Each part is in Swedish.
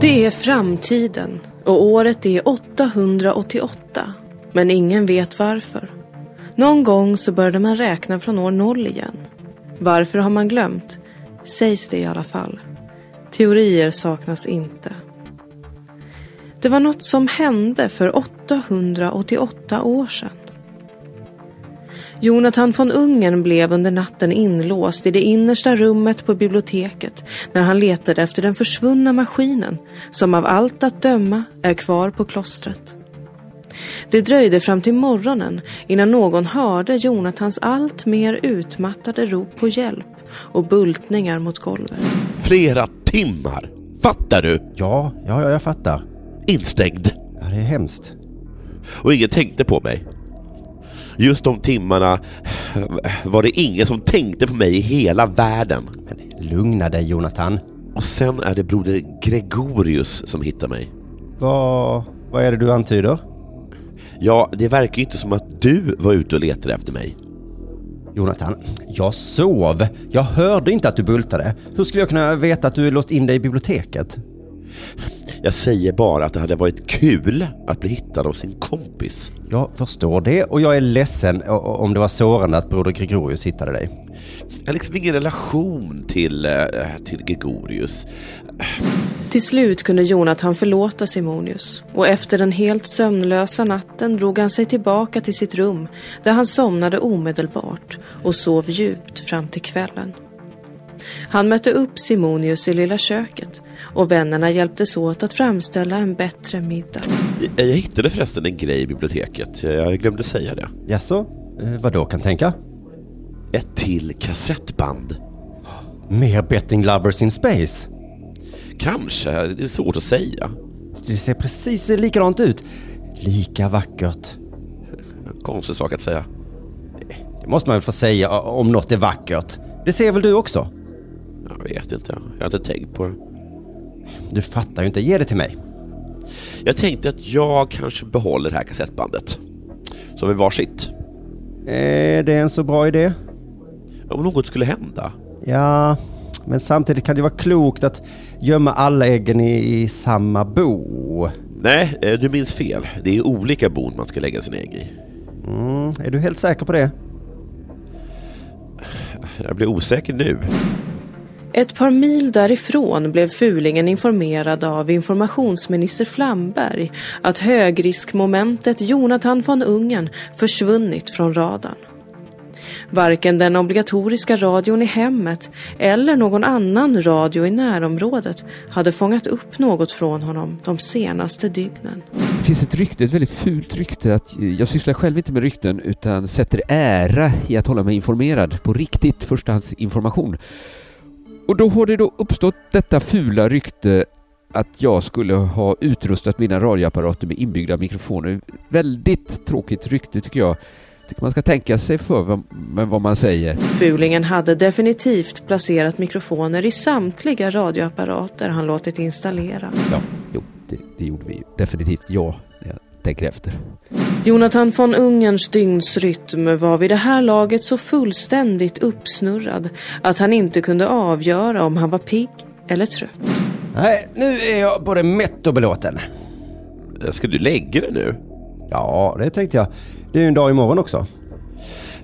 Det är framtiden och året är 888. Men ingen vet varför. Någon gång så började man räkna från år noll igen. Varför har man glömt? Sägs det i alla fall. Teorier saknas inte. Det var något som hände för 888 år sedan. Jonathan von Ungern blev under natten inlåst i det innersta rummet på biblioteket när han letade efter den försvunna maskinen som av allt att döma är kvar på klostret. Det dröjde fram till morgonen innan någon hörde Jonathans allt mer utmattade rop på hjälp och bultningar mot golvet. Flera timmar! Fattar du? Ja, ja, ja jag fattar. Instängd. Ja, det är hemskt. Och ingen tänkte på mig. Just de timmarna var det ingen som tänkte på mig i hela världen. Men lugna dig Jonathan. Och sen är det broder Gregorius som hittar mig. Vad, vad är det du antyder? Ja, det verkar ju inte som att du var ute och letade efter mig. Jonathan, jag sov. Jag hörde inte att du bultade. Hur skulle jag kunna veta att du låst in dig i biblioteket? Jag säger bara att det hade varit kul att bli hittad av sin kompis. Jag förstår det och jag är ledsen om det var sårande att broder Gregorius hittade dig. Jag har liksom ingen relation till, äh, till Gregorius. Till slut kunde Jonathan förlåta Simonius och efter den helt sömnlösa natten drog han sig tillbaka till sitt rum där han somnade omedelbart och sov djupt fram till kvällen. Han mötte upp Simonius i lilla köket och vännerna hjälptes åt att framställa en bättre middag. Jag hittade förresten en grej i biblioteket. Jag glömde säga det. Jaså? Eh, vad då kan tänka? Ett till kassettband. Mer Betting Lovers in Space? Kanske. Det är svårt att säga. Det ser precis likadant ut. Lika vackert. Konstig sak att säga. Det måste man väl få säga om något är vackert. Det ser väl du också? Jag vet inte. Jag har inte tänkt på det. Du fattar ju inte. Ge det till mig. Jag tänkte att jag kanske behåller det här kassettbandet. Så vi varsitt. Är det en så bra idé? Om något skulle hända? Ja, men samtidigt kan det vara klokt att gömma alla äggen i, i samma bo. Nej, eh, du minns fel. Det är olika bon man ska lägga sina ägg i. Mm, är du helt säker på det? Jag blir osäker nu. Ett par mil därifrån blev Fulingen informerad av informationsminister Flamberg att högriskmomentet Jonathan von Ungern försvunnit från radarn. Varken den obligatoriska radion i hemmet eller någon annan radio i närområdet hade fångat upp något från honom de senaste dygnen. Det finns ett rykte, ett väldigt fult rykte, att jag sysslar själv inte med rykten utan sätter ära i att hålla mig informerad på riktigt förstahandsinformation. Och då har det då uppstått detta fula rykte att jag skulle ha utrustat mina radioapparater med inbyggda mikrofoner. Väldigt tråkigt rykte tycker jag. Tycker man ska tänka sig för med vad man säger. Fulingen hade definitivt placerat mikrofoner i samtliga radioapparater han låtit installera. Ja, jo, det, det gjorde vi ju. Definitivt ja, jag tänker efter. Jonathan von Ungerns dygnsrytm var vid det här laget så fullständigt uppsnurrad att han inte kunde avgöra om han var pigg eller trött. Nej, nu är jag både mätt och belåten. Ska du lägga dig nu? Ja, det tänkte jag. Det är ju en dag imorgon också.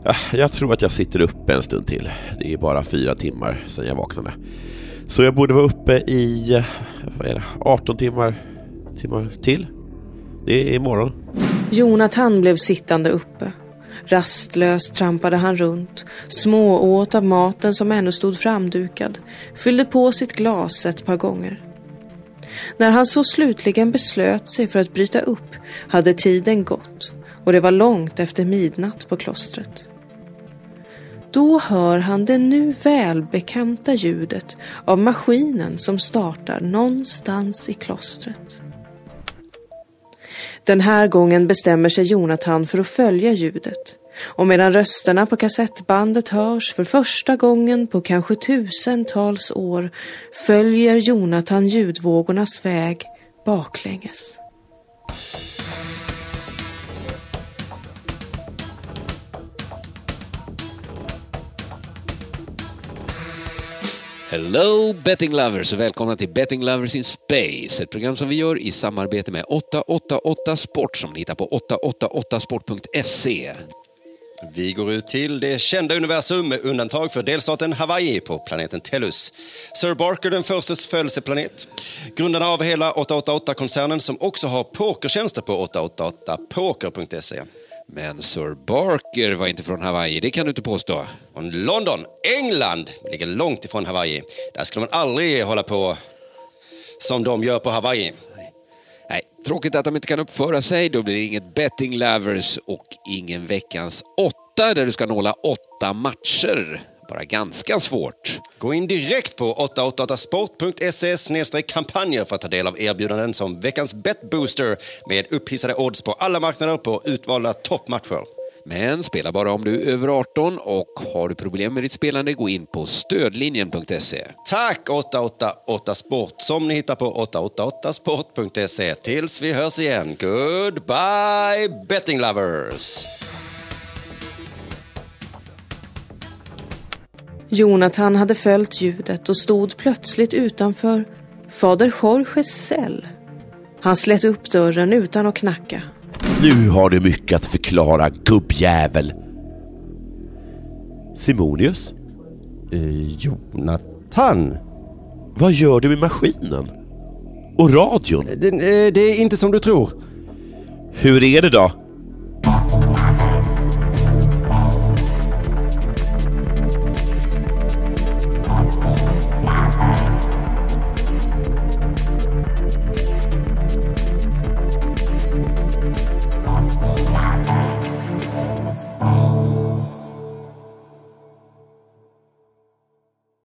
Ja, jag tror att jag sitter uppe en stund till. Det är bara fyra timmar sedan jag vaknade. Så jag borde vara uppe i vad är det, 18 timmar, timmar till. Det är imorgon. Jonathan blev sittande uppe. Rastlöst trampade han runt, smååt av maten som ännu stod framdukad, fyllde på sitt glas ett par gånger. När han så slutligen beslöt sig för att bryta upp hade tiden gått och det var långt efter midnatt på klostret. Då hör han det nu välbekanta ljudet av maskinen som startar någonstans i klostret. Den här gången bestämmer sig Jonathan för att följa ljudet. Och medan rösterna på kassettbandet hörs för första gången på kanske tusentals år följer Jonathan ljudvågornas väg baklänges. Hello betting lovers och välkomna till Betting Lovers in Space. Ett program som vi gör i samarbete med 888 Sport som ni hittar på 888sport.se. Vi går ut till det kända universum med undantag för delstaten Hawaii på planeten Tellus. Sir Barker den förstes födelseplanet. Grundarna av hela 888-koncernen som också har pokertjänster på 888poker.se. Men Sir Barker var inte från Hawaii, det kan du inte påstå. Från London, England, ligger långt ifrån Hawaii. Där skulle man aldrig hålla på som de gör på Hawaii. Nej, tråkigt att de inte kan uppföra sig. Då blir det inget betting lovers och ingen veckans åtta där du ska nåla åtta matcher. Bara ganska svårt. Gå in direkt på 888sport.se kampanjer för att ta del av erbjudanden som veckans betbooster med upphissade odds på alla marknader på utvalda toppmatcher. Men spela bara om du är över 18 och har du problem med ditt spelande gå in på stödlinjen.se. Tack 888 Sport som ni hittar på 888sport.se. Tills vi hörs igen. Goodbye betting lovers! Jonathan hade följt ljudet och stod plötsligt utanför fader Jorges cell. Han slet upp dörren utan att knacka. Nu har du mycket att förklara, gubbjävel. Simonius, Eh, Jonathan? vad gör du med maskinen? Och radion? Det, eh, det är inte som du tror. Hur är det då?